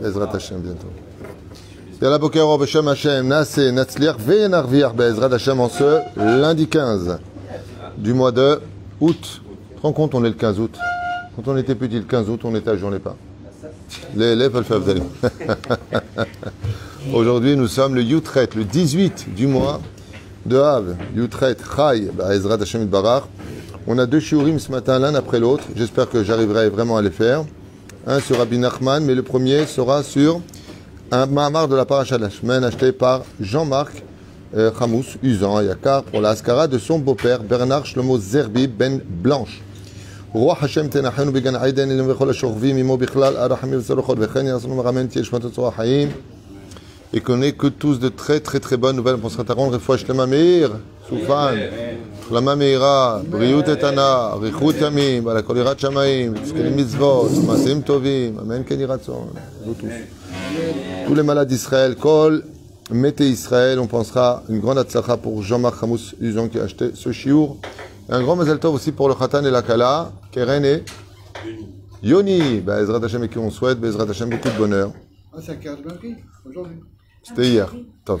Bezrat Hashem bientôt. Yalla Bokero Beshem Hashem, Nase, Natsliach, Venarviach, Bezrat Hashem en ce lundi 15 du mois de août. Rends compte, on est le 15 août. Quand on était petit, le 15 août, on était à journée pas. Les élèves, elles Aujourd'hui, nous sommes le Yutret, le 18 du mois de Av. Yutret, Chai, Ezrat Hashem Barar. On a deux shiurim ce matin, l'un après l'autre. J'espère que j'arriverai vraiment à les faire Un sur Rabbi Nachman, mais le premier sera sur un Mahamar de la Paracha Lachman acheté par Jean-Marc euh, Hamous, Usan à Yakar, pour la Askara de son beau-père Bernard Shlomo Zerbi Ben Blanche. רוח השם תנחנו בגן עדן אלינו וכל השוכבים עמו בכלל הרחמים וצלחות וכן יעשנו מרמן תהיה שמות הצורה חיים et qu'on ait que tous de très très très bonnes nouvelles pour Srataron, Refoua Shlema Meir, Soufan, Shlema Meira, Briut Etana, Richut Yamim, Bala Kolirat Shamaim, Tzkelim Mitzvot, Masim Tovim, Amen Keni Ratzon, vous tous. Tous les malades d'Israël, Kol, mettez Israël, on pensera une grande atzlacha pour Jean-Marc Hamous Uzon qui a acheté ce chiour. Un grand mazel tov aussi pour le Khatan et la Kala, Keren et Yoni, Bezrat Hashem et qui on souhaite, Bezrat Hashem beaucoup de bonheur. Ah, c'est aujourd'hui. C'était hier. Top.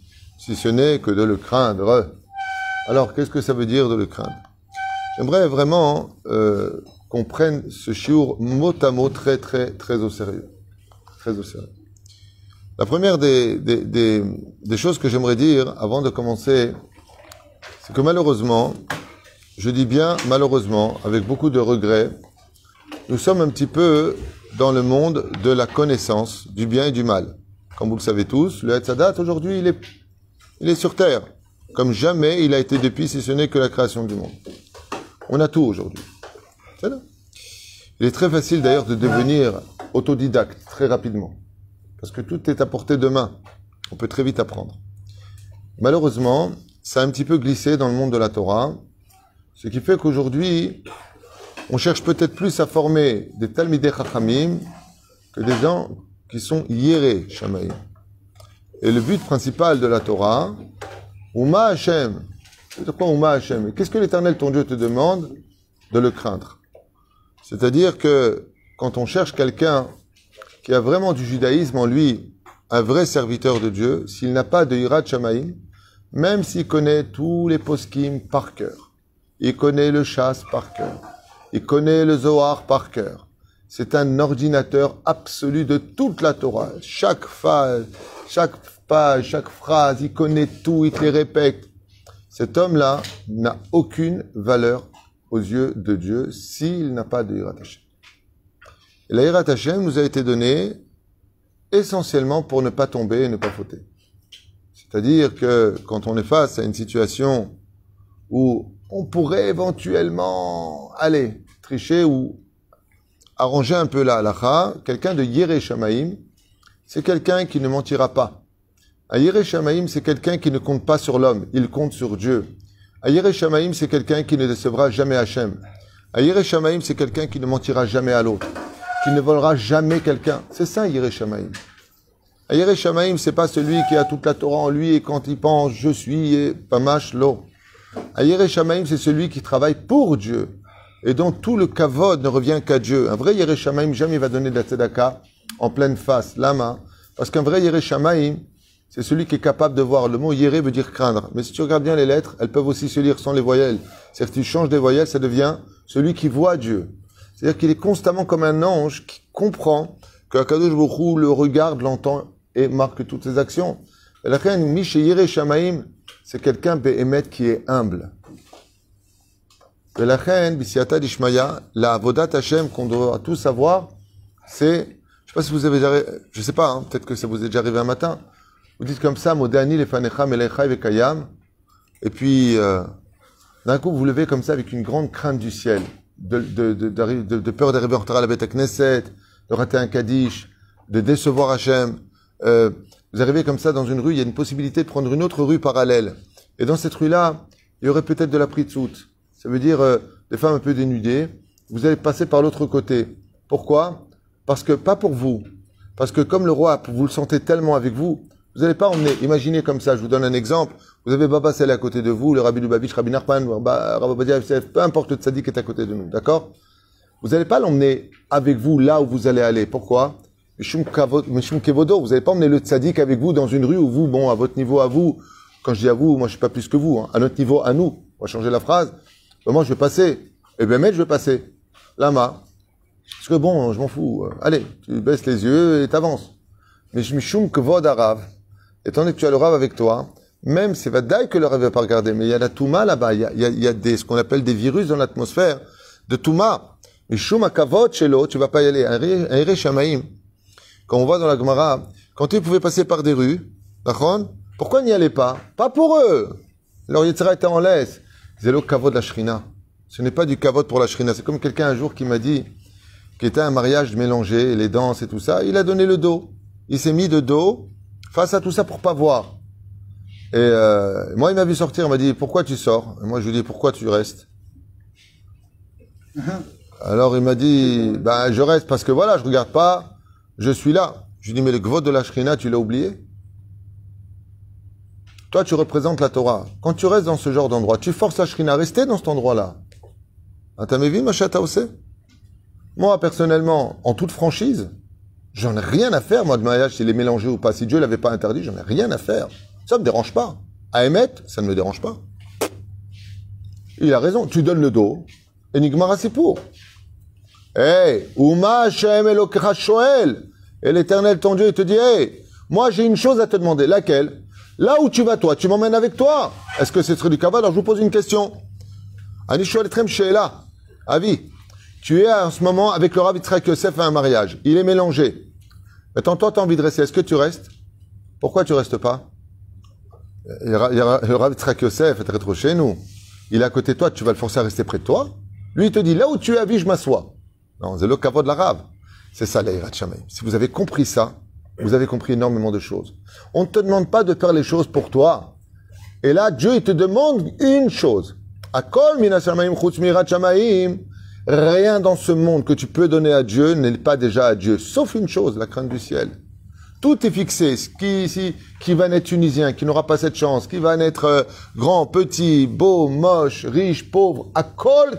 si ce n'est que de le craindre. Alors, qu'est-ce que ça veut dire de le craindre? J'aimerais vraiment euh, qu'on prenne ce chiour mot à mot très, très, très au sérieux. Très au sérieux. La première des, des, des, choses que j'aimerais dire avant de commencer, c'est que malheureusement, je dis bien malheureusement, avec beaucoup de regrets, nous sommes un petit peu dans le monde de la connaissance du bien et du mal. Comme vous le savez tous, le Hetzadat, aujourd'hui, il est, il est sur terre. Comme jamais il a été depuis, si ce n'est que la création du monde. On a tout aujourd'hui. Il est très facile d'ailleurs de devenir autodidacte très rapidement. Parce que tout est à portée de main. On peut très vite apprendre. Malheureusement, ça a un petit peu glissé dans le monde de la Torah. Ce qui fait qu'aujourd'hui, on cherche peut-être plus à former des Talmidei Chachamim que des gens qui sont Yere Shamaïm. Et le but principal de la Torah, Uma Hashem, c'est quoi Uma Hashem Qu'est-ce que l'Éternel, ton Dieu, te demande De le craindre. C'est-à-dire que quand on cherche quelqu'un qui a vraiment du judaïsme en lui, un vrai serviteur de Dieu, s'il n'a pas de Hirat Shamaïm, même s'il connaît tous les poskim par cœur, il connaît le chasse par cœur, il connaît le Zohar par cœur, c'est un ordinateur absolu de toute la Torah. Chaque phase, chaque page, chaque phrase, il connaît tout, il te les répète. Cet homme-là n'a aucune valeur aux yeux de Dieu s'il n'a pas de Hirat Hashem. Et la Hirat Hashem nous a été donnée essentiellement pour ne pas tomber et ne pas fauter. C'est-à-dire que quand on est face à une situation où on pourrait éventuellement aller tricher ou arranger un peu la halacha, quelqu'un de Yere Shamaim, c'est quelqu'un qui ne mentira pas. A Yere Shamaim, c'est quelqu'un qui ne compte pas sur l'homme, il compte sur Dieu. A Yere Shamaim, c'est quelqu'un qui ne décevra jamais Hachem. A Yere Shamaim, c'est quelqu'un qui ne mentira jamais à l'autre, qui ne volera jamais quelqu'un. C'est ça Yere Shamaim. A Yere Shamaim, c'est pas celui qui a toute la Torah en lui et quand il pense je suis et pamash lo. A Yere Shamaim, c'est celui qui travaille pour Dieu et dont tout le kavod ne revient qu'à Dieu. Un vrai Yereshamaim jamais va donner de la tzedaka en pleine face, lama, parce qu'un vrai Yereshamaim, c'est celui qui est capable de voir. Le mot Yere veut dire craindre. Mais si tu regardes bien les lettres, elles peuvent aussi se lire sans les voyelles. C'est-à-dire que tu changes des voyelles, ça devient celui qui voit Dieu. C'est-à-dire qu'il est constamment comme un ange qui comprend que Akadosh Baruch le regarde, l'entend et marque toutes ses actions. Yere c'est quelqu'un qui est humble. La qu'on doit tous savoir, c'est, sais pas si vous avez déjà, je sais pas, hein, peut-être que ça vous est déjà arrivé un matin. Vous dites comme ça, Modani lefanecha melechai vekayam. Et puis, euh, d'un coup, vous levez comme ça avec une grande crainte du ciel, de, de, de, de peur d'arriver en retard à la bête Knesset, de rater un Kaddish, de décevoir Hachem. Euh, vous arrivez comme ça dans une rue, il y a une possibilité de prendre une autre rue parallèle. Et dans cette rue-là, il y aurait peut-être de la pritzout. Ça veut dire euh, des femmes un peu dénudées. Vous allez passer par l'autre côté. Pourquoi? Parce que, pas pour vous. Parce que comme le roi, vous le sentez tellement avec vous, vous n'allez pas emmener, imaginez comme ça, je vous donne un exemple. Vous avez Baba Saleh à côté de vous, le Rabbi Lubavitch, Rabbi Narpan, Rabbi peu importe le tzaddik est à côté de nous, d'accord? Vous n'allez pas l'emmener avec vous là où vous allez aller. Pourquoi? Vous n'allez pas emmener le tzaddik avec vous dans une rue où vous, bon, à votre niveau, à vous, quand je dis à vous, moi je suis pas plus que vous, hein, à notre niveau, à nous, on va changer la phrase. Moi je vais passer, et bien je vais passer. Lama. Parce que bon, je m'en fous. Allez, tu baisses les yeux et t'avances. Mais je Mishum Kvod Arav, étant donné que tu as le rave avec toi, même c'est Vadaï que le rave va pas regarder, mais il y a la Touma là-bas, il y a, des, ce qu'on appelle des virus dans l'atmosphère de Touma. Mais Shum Akavot chez l'autre, tu vas pas y aller. Un Shamaim, quand on voit dans la Gemara, quand ils pouvaient passer par des rues, pourquoi n'y allez pas? Pas pour eux. Leur Yetzira était en laisse. C'est le kavod la shrina. Ce n'est pas du kavod pour la shrina. C'est comme quelqu'un un jour qui m'a dit qu'il était un mariage mélangé, les danses et tout ça. Il a donné le dos. Il s'est mis de dos face à tout ça pour pas voir. Et euh, moi, il m'a vu sortir, il m'a dit, pourquoi tu sors? Et Moi, je lui ai dit, pourquoi tu restes? Alors, il m'a dit, ben, je reste parce que voilà, je regarde pas, je suis là. Je lui ai dit, mais le gvot de la shrina, tu l'as oublié? Toi, tu représentes la Torah. Quand tu restes dans ce genre d'endroit, tu forces la shrina à rester dans cet endroit-là. Ah, t'as vu, ma chatte Moi, personnellement, en toute franchise, J'en ai rien à faire, moi, de mariage, s'il est mélangé ou pas. Si Dieu l'avait pas interdit, j'en ai rien à faire. Ça me dérange pas. À émettre, ça ne me dérange pas. Il a raison. Tu donnes le dos. Enigma c'est pour. Hey, Uma Shoel. Et l'éternel, ton Dieu, il te dit, hey, moi, j'ai une chose à te demander. Laquelle? Là où tu vas, toi, tu m'emmènes avec toi. Est-ce que c'est serait du kavod? Alors, je vous pose une question. Anishuel Trem Sheela. Avis. Tu es en ce moment avec le Rav Yitzhak Yosef à un mariage. Il est mélangé. Maintenant, toi, tu as envie de rester. Est-ce que tu restes? Pourquoi tu restes pas? Le Rav Yitzhak Yosef est trop chez nous. Il est à côté de toi, tu vas le forcer à rester près de toi. Lui, il te dit, là où tu es à vie, je m'assois. Non, c'est le caveau de la Rav. C'est ça, l'Aïrat Si vous avez compris ça, vous avez compris énormément de choses. On ne te demande pas de faire les choses pour toi. Et là, Dieu, il te demande une chose. Akol Rien dans ce monde que tu peux donner à Dieu n'est pas déjà à Dieu, sauf une chose, la crainte du ciel. Tout est fixé. Qui, qui va naître tunisien, qui n'aura pas cette chance, qui va naître euh, grand, petit, beau, moche, riche, pauvre, à kol,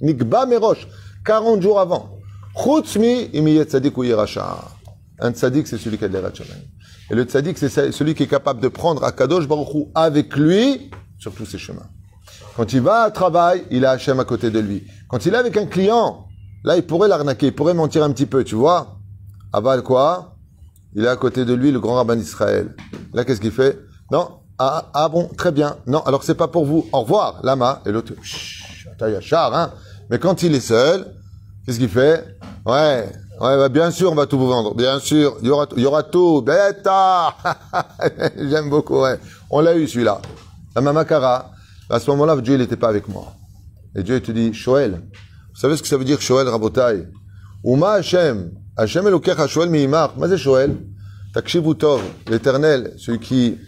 nikba merosh, 40 jours avant. Tzadik ou Un tzadik, c'est celui qui a de Et le tzadik, c'est celui qui est capable de prendre Akadosh Baruch avec lui sur tous ses chemins. Quand il va à travail, il a Hachem à côté de lui. Quand il est avec un client, là, il pourrait l'arnaquer, il pourrait mentir un petit peu, tu vois. Aval quoi? Il est à côté de lui, le grand rabbin d'Israël. Là, qu'est-ce qu'il fait? Non, ah, ah bon, très bien. Non, alors c'est pas pour vous. Au revoir, lama. Et l'autre, char, hein. Mais quand il est seul, qu'est-ce qu'il fait? Ouais, ouais, bah, bien sûr, on va tout vous vendre. Bien sûr, il y aura, il y aura tout. Beta J'aime beaucoup, ouais. On l'a eu, celui-là. La mamakara. À ce moment-là, Dieu n'était pas avec moi. Et Dieu te dit, Shoel. Vous savez ce que ça veut dire Shoel Rabotai? Uma Hashem. Hashem Elokecha Shoel Miimar. Mais c'est Shoel? Tov. L'éternel, celui qui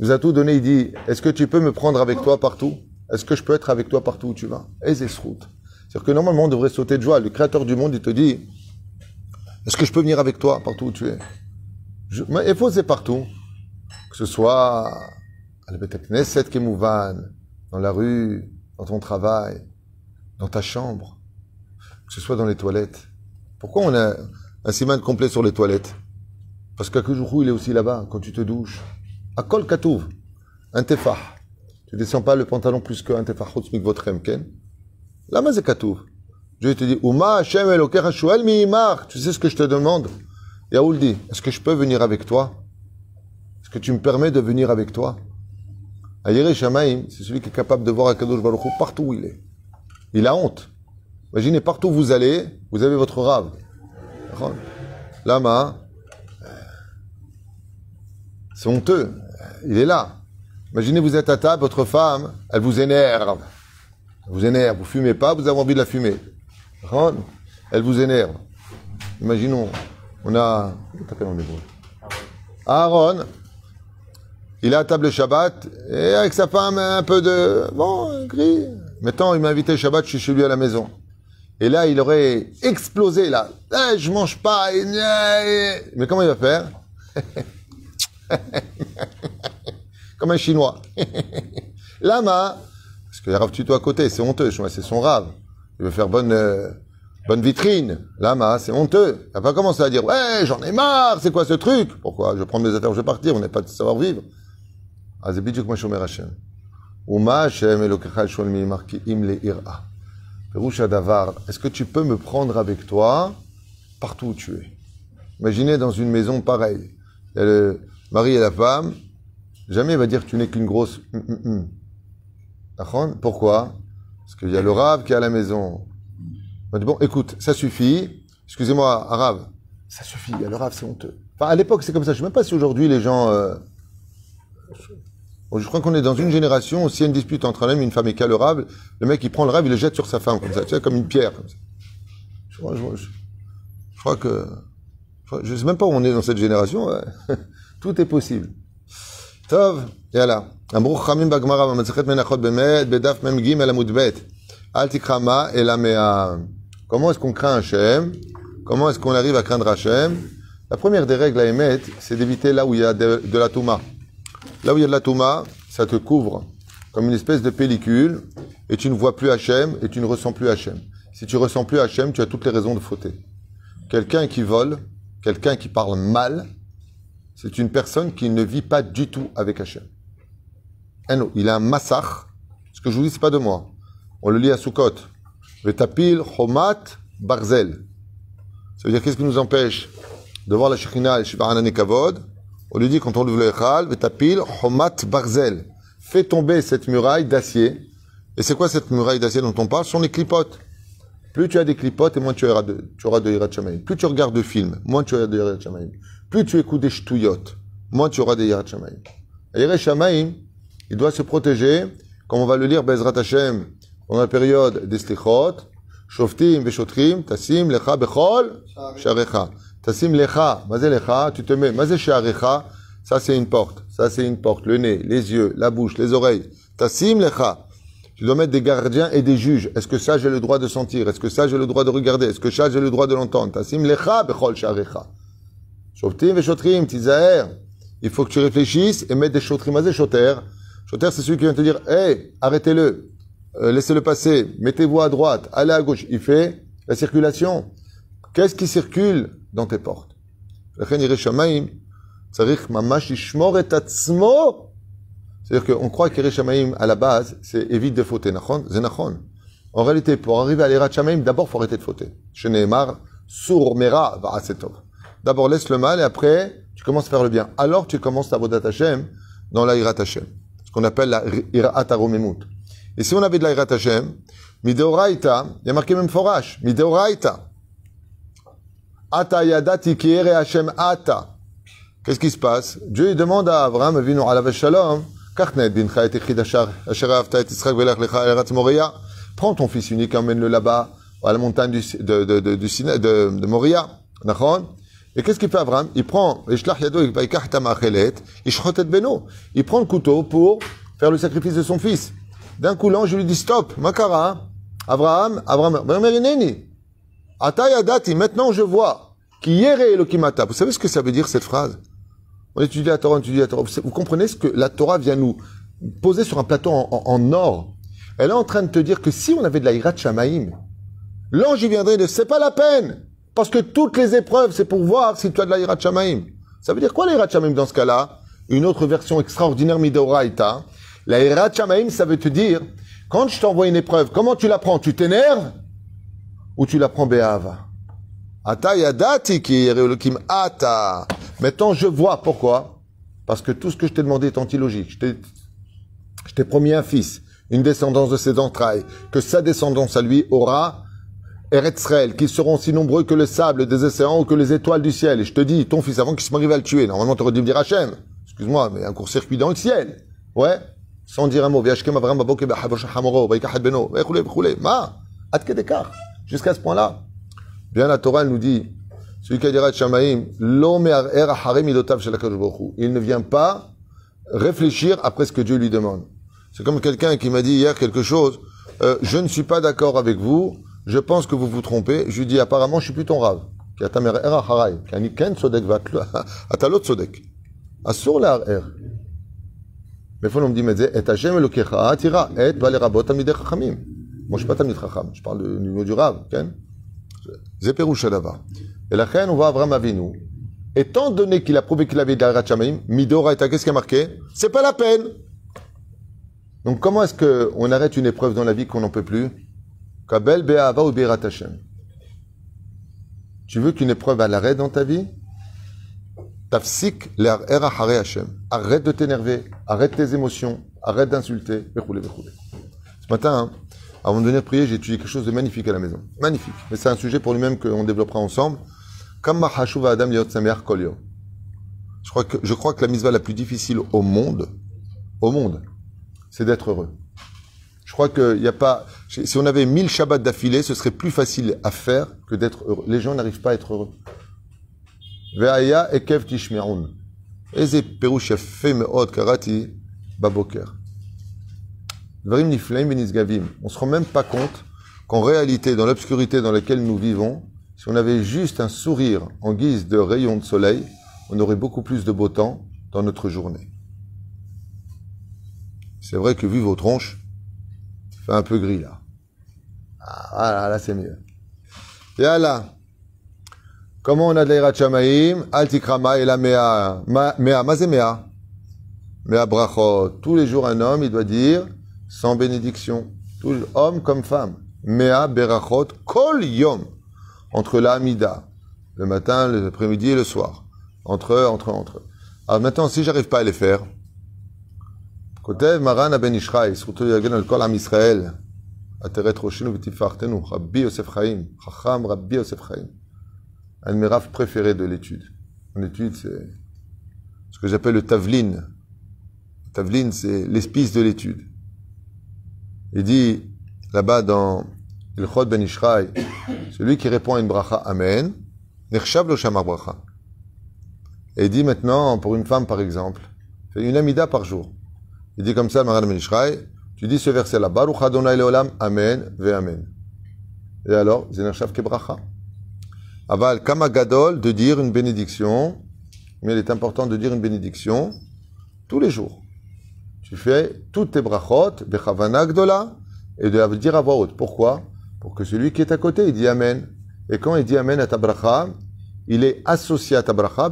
nous a tout donné, il dit, est-ce que tu peux me prendre avec toi partout? Est-ce que je peux être avec toi partout où tu vas? Route. C'est-à-dire que normalement, on devrait sauter de joie. Le créateur du monde, il te dit, est-ce que je peux venir avec toi partout où tu es? Je, Il faut c'est partout. Que ce soit à la Kemouvan, dans la rue, dans ton travail, dans ta chambre, que ce soit dans les toilettes. Pourquoi on a un siman complet sur les toilettes? Parce qu'Akujuru, il est aussi là-bas, quand tu te douches. À Kol Katouv, un tefah. Tu descends pas le pantalon plus qu'un tefah votre ken. Là, c'est Katouv. Dieu te dit, Uma Hashem Eloker Hashuel. Tu sais ce que je te demande? Yaoul dit, est-ce que je peux venir avec toi? Est-ce que tu me permets de venir avec toi? Ayere Shamaim, c'est celui qui est capable de voir Akadosh Baruch Hu partout où il est. Il a honte. Imaginez, partout où vous allez, vous avez votre rave. Lama, c'est honteux. Il est là. Imaginez, vous êtes à table, votre femme, elle vous énerve. Elle vous énerve. Vous fumez pas, vous avez envie de la fumer. Elle vous énerve. Imaginons, On a. Aaron. Il est à table Shabbat et avec sa femme un peu de. Bon, gris. Maintenant, il m'a invité Shabbat, je suis chez lui à la maison. Et là, il aurait explosé, là. Eh, je mange pas. et- Mais comment il va faire? Comme un Chinois. Lama, parce qu'il y a Rav Tuto à côté, c'est honteux. C'est son Rav. Il veut faire bonne, euh, bonne vitrine. Lama, c'est honteux. Il va pas commencer à dire, ouais, j'en ai marre, c'est quoi ce truc? Pourquoi? Je prendre mes affaires, je vais partir, on n'est pas de savoir-vivre. Est-ce que tu peux me prendre avec toi? Partout où tu es Imaginez dans une maison pareille. Il y a le mari et la femme. Jamais il va dire que tu n'es qu'une grosse. Pourquoi? Parce qu'il y a le rave qui est à la maison. On dit, bon, écoute, ça suffit. Excusez-moi, arabe. Ça suffit, il y a le rave, c'est honteux. À l'époque, c'est comme ça. Je ne sais même pas si aujourd'hui les gens. euh, je crois qu'on est dans une génération où s'il y a une dispute entre un homme et une femme et qu'il y a le rave, le mec il prend le rave, il le jette sur sa femme comme ça, tu sais, comme une pierre. Comme ça. Je, crois, je, je- je crois que. je crois- Je sais même pas où on est dans cette génération. ouais. Tout est possible. Tov, yalla. אמרו חכמים בגמרא במסכת מנחות באמת, בדף מ"ג עמוד ב', אל תקרא מה, אלא מה... Comment est-ce qu'on craint Hachem Comment est-ce qu'on arrive à craindre Hachem La première des règles à émettre, c'est d'éviter là où il y a de, de la touma. Là où il y a de la touma, ça te couvre comme une espèce de pellicule et tu ne vois plus Hachem et tu ne ressens plus Hachem. Si tu ressens plus Hachem, tu as toutes les raisons de fauter. Quelqu'un qui vole, quelqu'un qui parle mal, c'est une personne qui ne vit pas du tout avec Hachem. Eh il a un massach. Ce que je vous dis, c'est pas de moi. On le lit à Sukkot. Vetapil chomat barzel. Ça veut dire qu'est-ce qui nous empêche de voir la Shekhinah et Shiva On lui dit quand on ouvre le Echal, Vetapil chomat barzel. Fais tomber cette muraille d'acier. Et c'est quoi cette muraille d'acier dont on parle? Ce sont les clipotes. Plus tu as des clipotes, et moins tu auras de, tu auras de. Plus tu regardes de films, moins tu auras de Hirat. Plus tu écoutes des ch'touillots, moins tu auras des Hirat Shamayim. Et Hirat Shamayim, il doit se protéger, comme on va le lire, Bezrat Hashem, dans la période des Slichot, Shoftim veshotrim, Tassim lecha bechol, sharecha. Tassim lecha, tu te mets, mazé ça c'est une porte, ça c'est une porte, le nez, les yeux, la bouche, les oreilles. Tassim lecha. Tu dois mettre des gardiens et des juges. Est-ce que ça j'ai le droit de sentir? Est-ce que ça j'ai le droit de regarder? Est-ce que ça j'ai le droit de l'entendre? Tassim lecha bechol sharecha. Shoftim veshotrim, tizaher. Il faut que tu réfléchisses et mettre des shotrim, mazé shoter. Shoter, c'est celui qui vient te dire, hey, arrêtez-le, euh, laissez-le passer, mettez-vous à droite, allez à gauche. Il fait la circulation. Qu'est-ce qui circule dans tes portes? C'est-à-dire qu'on croit qu'Ere Shamaim, à la base, c'est évite de fauter. En réalité, pour arriver à l'Ere Shamaim, d'abord, il faut arrêter de fauter. Sour Mera va D'abord, laisse le mal et après, tu commences à faire le bien. Alors, tu commences ta Vodat Hashem dans la Irat Hashem. Ce qu'on appelle la Irat Et si on avait de la Irat Hashem, Mideoraita, il y a marqué même Forage, Mideoraita. Ata yadati ki ere Hashem ata. Qu'est-ce qui se passe? Dieu il demande à Abraham, vinu alav shalom, kachnet bincha et echid ashar, asher ahavta et Yitzchak velach lecha. Prends ton fils unique, emmène-le là-bas, à la montagne de, de, de, du Sina- de, de Moria. Nachon Et qu'est-ce qu'il fait Abraham? Il prend, Ishlach yado, vaikach tamachelet, ishchot et beno. Il prend le couteau pour faire le sacrifice de son fils. D'un coup, l'ange lui dit stop, makara. Abraham, Abraham, Abraham, Ata yadati, maintenant je vois. Qui Elokimata. Vous savez ce que ça veut dire cette phrase? On étudie la Torah, on étudie la Torah. Vous comprenez ce que la Torah vient nous poser sur un plateau en, or? Elle est en train de te dire que si on avait de la Hirat Shamaim, l'ange il viendrait de c'est pas la peine. Parce que toutes les épreuves, c'est pour voir si tu as de la Hirat Shamaim. Ça veut dire quoi la Hirat dans ce cas-là? Une autre version extraordinaire Midoraita. La Hirat Shamaim, ça veut te dire, quand je t'envoie une épreuve, comment tu la prends? Tu t'énerves? Ou tu la prends Béhava? Ata yadati ki ata. Maintenant, je vois. Pourquoi? Parce que tout ce que je t'ai demandé est antilogique. Je t'ai, promis un fils, une descendance de ses entrailles, que sa descendance à lui aura Eretzrel, qui seront aussi nombreux que le sable des océans ou que les étoiles du ciel. Et je te dis, ton fils, avant qu'il se m'arrive à le tuer, normalement, tu aurais dû me dire Hachem. Excuse-moi, mais un court-circuit dans le ciel. Ouais? Sans dire un mot. Ma. Jusqu'à ce point-là, bien la Torah nous dit, celui qui a dit Shamaim, l'homme er il ne vient pas réfléchir après ce que Dieu lui demande. C'est comme quelqu'un qui m'a dit hier quelque chose, euh, je ne suis pas d'accord avec vous, je pense que vous vous trompez, je lui dis apparemment je suis plus ton rave. Mais il faut nous dire, et et et moi, je ne suis pas Talmud je parle du niveau du Rav. Zeperouche Adava. Et la reine, on va à Avram Avinu. Étant donné qu'il a prouvé qu'il avait Darat Midora et qu'est-ce qui a marqué? C'est pas la peine Donc, comment est-ce qu'on arrête une épreuve dans la vie qu'on n'en peut plus? Kabel Be'ahava ou Be'erat Hashem. Tu veux qu'une épreuve à l'arrêt dans ta vie? Tafsik Hashem. Arrête de t'énerver, arrête tes émotions, arrête d'insulter. Ce matin, hein, avant de venir prier, j'ai étudié quelque chose de magnifique à la maison. Magnifique. Mais c'est un sujet pour lui-même qu'on développera ensemble. Je crois que, je crois que la misva la plus difficile au monde, au monde, c'est d'être heureux. Je crois qu'il n'y a pas. Si on avait 1000 Shabbats d'affilée, ce serait plus facile à faire que d'être heureux. Les gens n'arrivent pas à être heureux. Ve'aya ekev tishme'un. Eze me'od karati baboker. Dvarim niflaim. On se rend même pas compte qu'en réalité, dans l'obscurité dans laquelle nous vivons, si on avait juste un sourire en guise de rayon de soleil, on aurait beaucoup plus de beau temps dans notre journée. C'est vrai que vu vos tronches, fait un peu gris là. Ah, là, là c'est mieux. Là, comment on a de l'Irat Shamaim Altikrama et la Mea. Mea, ma Mea Mea Brachot. Tous les jours, un homme, il doit dire sans bénédiction. Tout, homme comme femme. Mea Berachot Kol Yom entre l'Amida, le matin, l'après-midi et le soir. Entre eux, entre eux, entre eux. Alors maintenant, si j'arrive pas à les faire, כותב מרן הבן איש חי, זכותו יגן על כל עם ישראל, עטרת ראשינו ותפארתנו, רבי יוסף חיים, חכם רבי יוסף חיים. Un de mes rafs préférés de l'étude. En étude, c'est ce que j'appelle le tavlin. Le tavlin, c'est l'espice de l'étude. Il dit, là-bas dans Ilchot Ben Ishraï, celui qui répond à une bracha Amen, Nechshav lo shamar bracha. Et il dit maintenant, pour une femme par exemple, fait une amida par jour. Il dit comme ça, Maran Ben Ishraï, tu dis ce verset-là, Baruch Adonai Leolam, Amen, Ve Amen. Et alors, Zenershav ke bracha. Aval, Kama Gadol, de dire une bénédiction, mais il est important de dire une bénédiction tous les jours. Tu fais toutes tes brachot, Bechavana Gdola, et de la dire à voix haute. Pourquoi? Pour que celui qui est à côté, il dit Amen. Et quand il dit Amen à ta bracha, il est associé à ta bracha,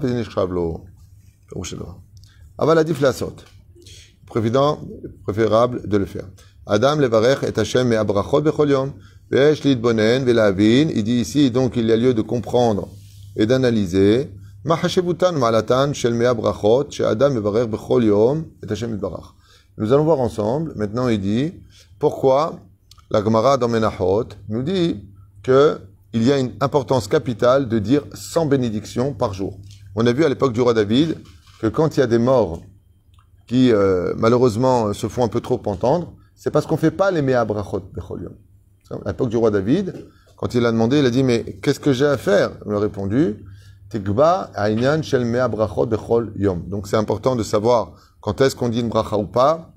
Avaladif lasot. Préférable de le faire. Adam levarech et Hashem et abrachot bechol yom. Lidbonen ve'lavin. Il dit ici, donc, il y a lieu de comprendre et d'analyser. Hashebutan malatan shel mea brachot, chez Adam levarech bechol yom et Hashem barach. Nous allons voir ensemble. Maintenant, il dit, pourquoi la Gemara dans Menachot nous dit que il y a une importance capitale de dire 100 bénédictions par jour. On a vu à l'époque du roi David que quand il y a des morts qui euh, malheureusement se font un peu trop entendre, c'est parce qu'on ne fait pas les Mea Brachot. À l'époque du roi David, quand il a demandé, il a dit Mais qu'est-ce que j'ai à faire? Il a répondu Aïnyan Shel. Donc c'est important de savoir quand est-ce qu'on dit une bracha ou pas,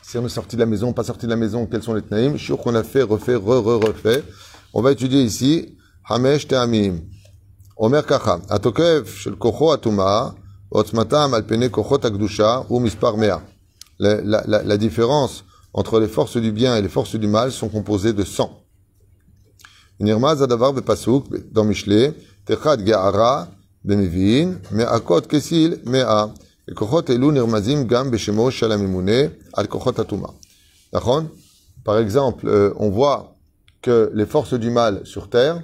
si on est sorti de la maison, pas sorti de la maison, quels sont les tnaïm, je suis qu'on a fait, refait, re, re, refait. On va étudier ici, Hamesh Te'amim. Omer Kacha, Atokev shel kocho atuma, otzmatam al pene kochot akdusha, ou mispar mea. La, différence entre les forces du bien et les forces du mal sont composées de 100. Nirmaz adavar bepasuk, dans Mishle, techad ge'ara, bemivin, me'akot kesil, mea. Par exemple, euh, on voit que les forces du mal sur Terre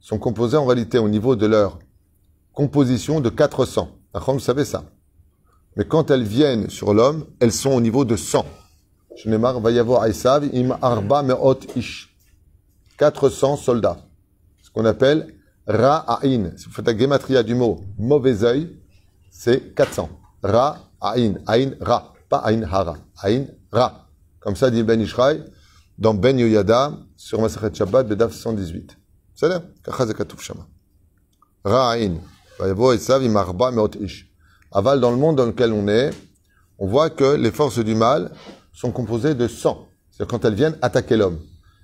sont composées en réalité au niveau de leur composition de 400. Vous savez ça. Mais quand elles viennent sur l'homme, elles sont au niveau de 100. va y avoir im arba meot ish. 400 soldats. Ce qu'on appelle ra'ain. Si vous faites la gématria du mot mauvais œil, c'est 400. Ra, Aïn, Aïn, Ra, pas Aïn, Hara, Aïn, Ra. Comme ça dit Ben Ishraï dans Ben Yoyada sur Masachet Shabbat, Bedaf 118. C'est là, Kacha Shama. Meot ish. Aval, dans le monde dans lequel on est, on voit que les forces du mal sont composées de 100. C'est-à-dire quand elles viennent attaquer l'homme.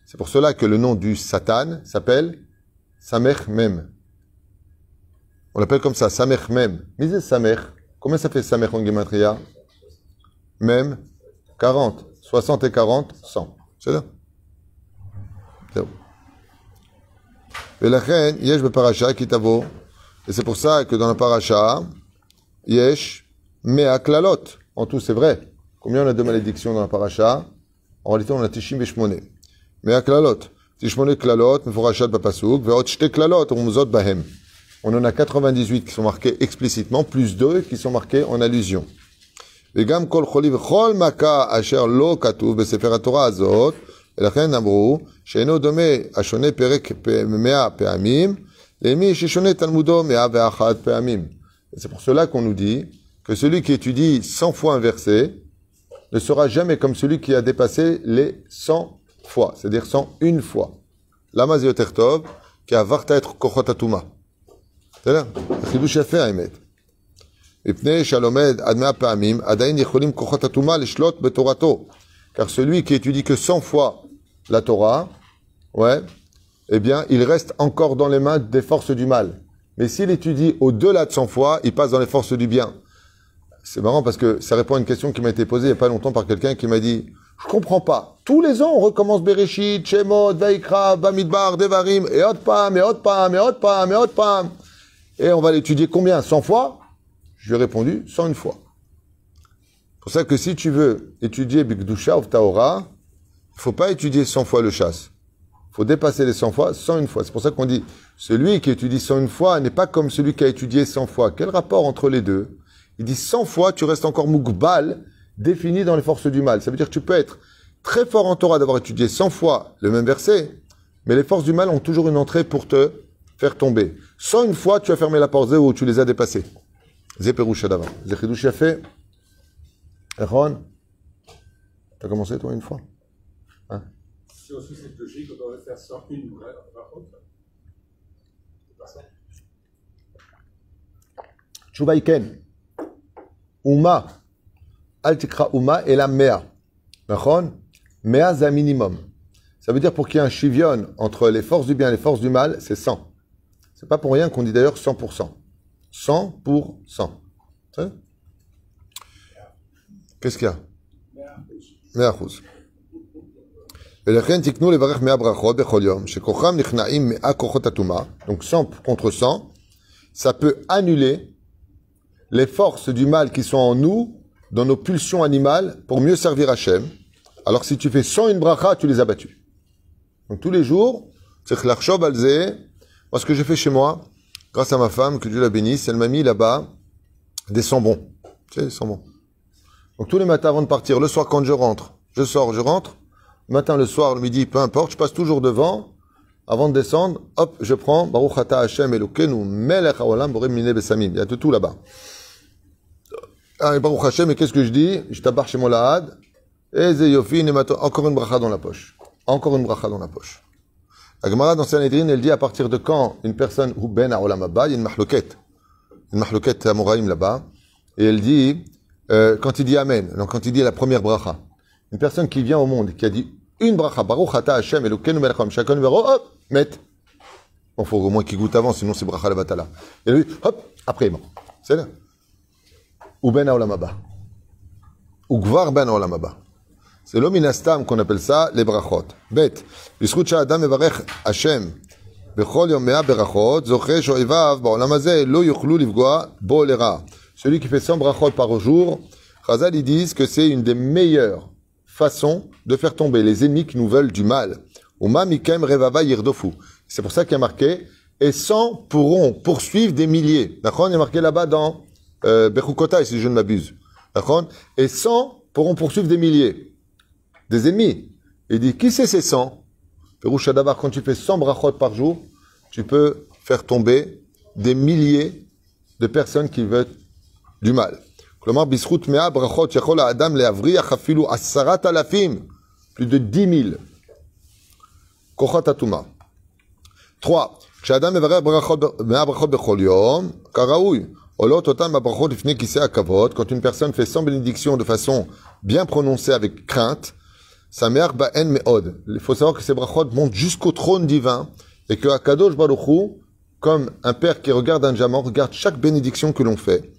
C'est pour cela que le nom du Satan s'appelle Samech Mem. On l'appelle comme ça, Samech Mem. Mais c'est Samech. Combien ça fait Samech en Gematria Même 40. 60 et 40, 100. C'est là. Et la reine, Yesh be paracha. Et c'est pour ça que dans la paracha, Yesh met à klalot. En tout, c'est vrai. Combien on a de malédictions dans la paracha En réalité, on a tishim beshmone. Mais à klalot. Tishmone klalot, meforachat bapasuk, veot shte klalot, umzot bahem On en a 98 qui sont marqués explicitement, plus 2 qui sont marqués en allusion. וגם כל חולי וכל מכה אשר לא כתוב בספר התורה הזאת, ולכן אמרו שאינו דומה השונה פרק מאה פעמים, למי ששונה תלמודו מאה ואחת פעמים. Et C'est pour cela qu'on nous dit que celui qui étudie 100 fois un verset ne sera jamais comme celui qui a dépassé les 100 fois, c'est-à-dire 101 fois. Lama זה יותר טוב, כי עברת את כוחות הטומאה. בסדר? זה חידוש יפה האמת. מפני שהלומד עד מאה פעמים, עדיין יכולים כוחות הטומאה לשלוט בתורתו. Car celui qui étudie que 100 fois la Torah, ouais, eh bien, il reste encore dans les mains des forces du mal. Mais s'il étudie au-delà de 100 fois, il passe dans les forces du bien. C'est marrant parce que ça répond à une question qui m'a été posée il n'y a pas longtemps par quelqu'un qui m'a dit Je comprends pas. Tous les ans, on recommence Bereshit, Shemot, Vaikra, Bamidbar, Devarim, et Otpam, et Otpam, et Otpam, et Otpam. Et on va l'étudier combien? 100 fois? Je lui ai répondu 101 fois. C'est pour ça que si tu veux étudier Bigdusha of Taora, il faut pas étudier 100 fois le chasse. Il faut dépasser les 100 fois, 101 fois. C'est pour ça qu'on dit, celui qui étudie 101 fois n'est pas comme celui qui a étudié 100 fois. Quel rapport entre les deux? Il dit 100 fois, tu restes encore mukbal, défini dans les forces du mal. Ça veut dire que tu peux être très fort en Torah d'avoir étudié 100 fois le même verset, mais les forces du mal ont toujours une entrée pour te faire tomber. 101 fois, tu as fermé la porte où tu les as dépassés. Zeperoucha d'avant. Zechidouch a fait. Aaron, t'as commencé toi une fois? Si on suit cette logique, on devrait faire 101 vraies par contre. C'est pas ça. Tchoubaïken. Uma. Altikra Uma et la Mea. Nachon Mea, c'est un minimum. Ça veut dire pour qu'il y ait un chivion entre les forces du bien et les forces du mal, c'est 100. C'est pas pour rien qu'on dit d'ailleurs 100%. 100 pour 100. Tu sais Qu'est-ce qu'il y a מאה אחוז. ולכן תקנו לברך מאה ברכות בכל יום, שכוחם נכנעים מאה כוחות הטומאה, donc 100 contre 100, ça peut annuler les forces du mal qui sont en nous, dans nos pulsions animales, pour mieux servir Hachem. Alors si tu fais 101 bracha, tu les as battus. Donc tous les jours, c'est que l'archob alzé, moi ce que j'ai fait chez moi, grâce à ma femme, que Dieu la bénisse, elle m'a mis là-bas des sambons. Tu sais, des sambons. Donc tous les matins avant de partir, le soir quand je rentre, je sors, je rentre, le matin, le soir, le midi, peu importe, je passe toujours devant, avant de descendre, hop, je prends Baruch Ata Hashem Elokeinu Melech Haolam Borem Mine Besamim. Il y a de tout là-bas. Ah, Baruch Hashem, et qu'est-ce que je dis? Je tabarre chez mon lahad, et encore une bracha dans la poche. Encore une bracha dans la poche. La Gemara dans Sanhedrin, elle dit à partir de quand une personne, ou ben à Olam il y a une mahloket. Une mahloket à Moraïm là-bas, et elle dit, euh, quand il dit Amen, donc quand il dit la première bracha, une personne qui vient au monde, qui a dit une bracha, Baruch Ata Hashem Elokeinu Melech Haolam, chacun numéro, hop, met. Bon, faut au moins qu'il goûte avant, sinon c'est bracha la. Et lui, hop, après il est mort. C'est là. Ou ben Abba. Ou gvar ben Abba. C'est l'ominastam qu'on appelle ça les brachot. Bet. בזכות שהאדם מברך השם בכל יום מאה ברכות, זוכה שאויביו בעולם הזה לא יוכלו לפגוע בו לרעה. Celui qui fait 100 brachot par jour, Chazal, ils disent que c'est une des meilleures façons de faire tomber les ennemis qui nous veulent du mal. Uma mikem revava yirdofu. C'est pour ça qu'il y a marqué, et 100 pourront poursuivre des milliers. D'accord Il y a marqué là-bas dans euh, Bechukota, si je ne m'abuse. D'accord Et 100 pourront poursuivre des milliers. Des ennemis. Il dit, qui c'est ces 100 Peroucha Davar, quand tu fais 100 brachot par jour, tu peux faire tomber des milliers de personnes qui veulent du mal. כלומר, בזכות 100 ברכות יכול האדם להבריח אפילו עשרת אלפים, plus de 10 000. כוחות הטומאה. 3. כשאדם מברך ברכות- מאה ברכות בכל יום, כראוי. עולות אותן הברכות לפני כיסא הכבוד, quand une personne fait 100 bénédictions de façon bien prononcée avec crainte, sa mère ba'en me'od. Il faut savoir que ces brachot montent jusqu'au trône divin et que Akadosh Baruch Hu, comme un père qui regarde un diamant, regarde chaque bénédiction que l'on fait.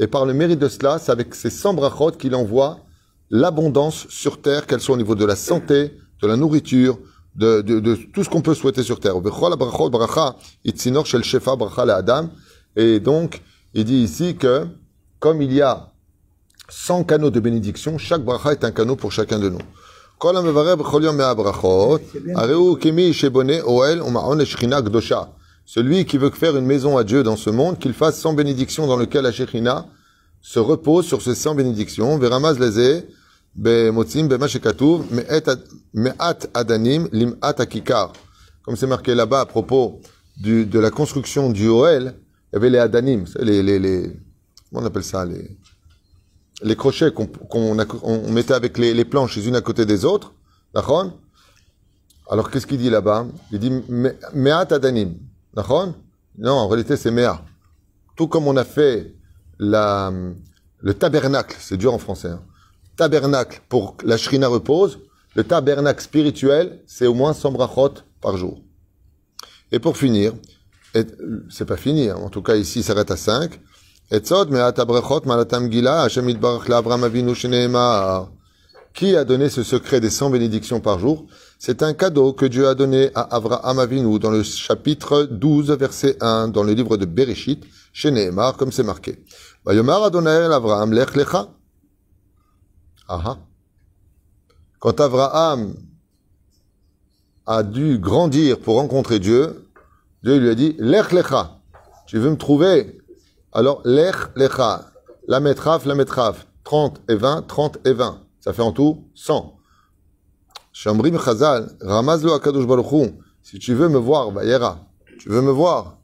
Et par le mérite de cela, c'est avec ces 100 brachot qu'il envoie l'abondance sur terre, qu'elle soit au niveau de la santé, de la nourriture, de, de, de tout ce qu'on peut souhaiter sur terre. Et donc, il dit ici que, comme il y a 100 canaux de bénédiction, chaque bracha est un canot pour chacun de nous. Celui qui veut faire une maison à Dieu dans ce monde, qu'il fasse 100 bénédictions dans lequel la Shekhinah se repose sur ces 100 bénédictions. Veramaz leze bemotzim bema shekatuv me'et ad- me'at adanim lim'at akikar. Comme c'est marqué là-bas à propos du, de la construction du Oel, il y avait les adanim, les, les, les, comment on appelle ça, les, les crochets qu'on mettait avec les, planches les unes à côté des autres. D'accord? Alors qu'est-ce qu'il dit là-bas? Il dit Me- Me'at Adanim. D'accord? Non, en réalité c'est Mea. Tout comme on a fait la, le tabernacle, c'est dur en français, hein. tabernacle pour la shrina repose, le tabernacle spirituel, c'est au moins 100 brachot par jour. Et pour finir, c'est pas fini, hein, en tout cas ici il s'arrête à 5. Qui a donné ce secret des 100 bénédictions par jour C'est un cadeau que Dieu a donné à Avraham Avinu dans le chapitre 12, verset 1, dans le livre de Bereshit, chez Nehemar, comme c'est marqué. Vayomar Adonai el Avraham lech lecha. Aha. Quand Avraham a dû grandir pour rencontrer Dieu, Dieu lui a dit, lech lecha. Tu veux me trouver Alors, lech lecha. La metraf, la metraf. 30 et 20, 30 et 20. Ça fait en tout 100. Shambrim Chazal, Ramazlo Akadosh si tu veux me voir, Vayera, tu veux me voir,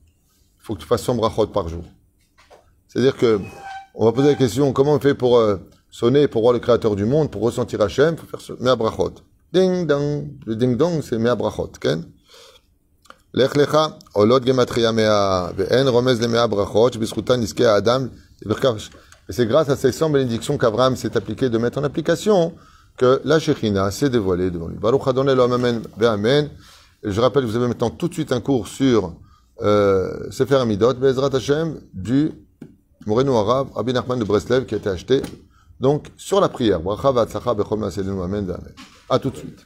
il faut que tu fasses 100 brachot par jour. C'est-à-dire que, on va poser la question, comment on fait pour euh, sonner pour voir le créateur du monde, pour ressentir Hachem, il faut faire mea brachot. Ding dong, le ding dong, c'est mea brachot, ken? לך לך עולות גמטריה מאה, ואין רומז למאה ברכות, שבזכותן נזכה האדם לברכר. Et c'est grâce à ces 100 bénédictions qu'Abraham s'est appliqué de mettre en application que la Shekhina s'est dévoilée devant lui. Baruch Adonai Elohim Amen Amen. Et Je rappelle que vous avez maintenant tout de suite un cours sur euh, Sefer Amidot, Bezrat Hashem, du Moreno Arabe, Rabbi Nachman de Breslev, qui a été acheté. Donc, sur la prière. Bracha v'atzlacha bechol ma'aseh Amen Amen. À tout de suite.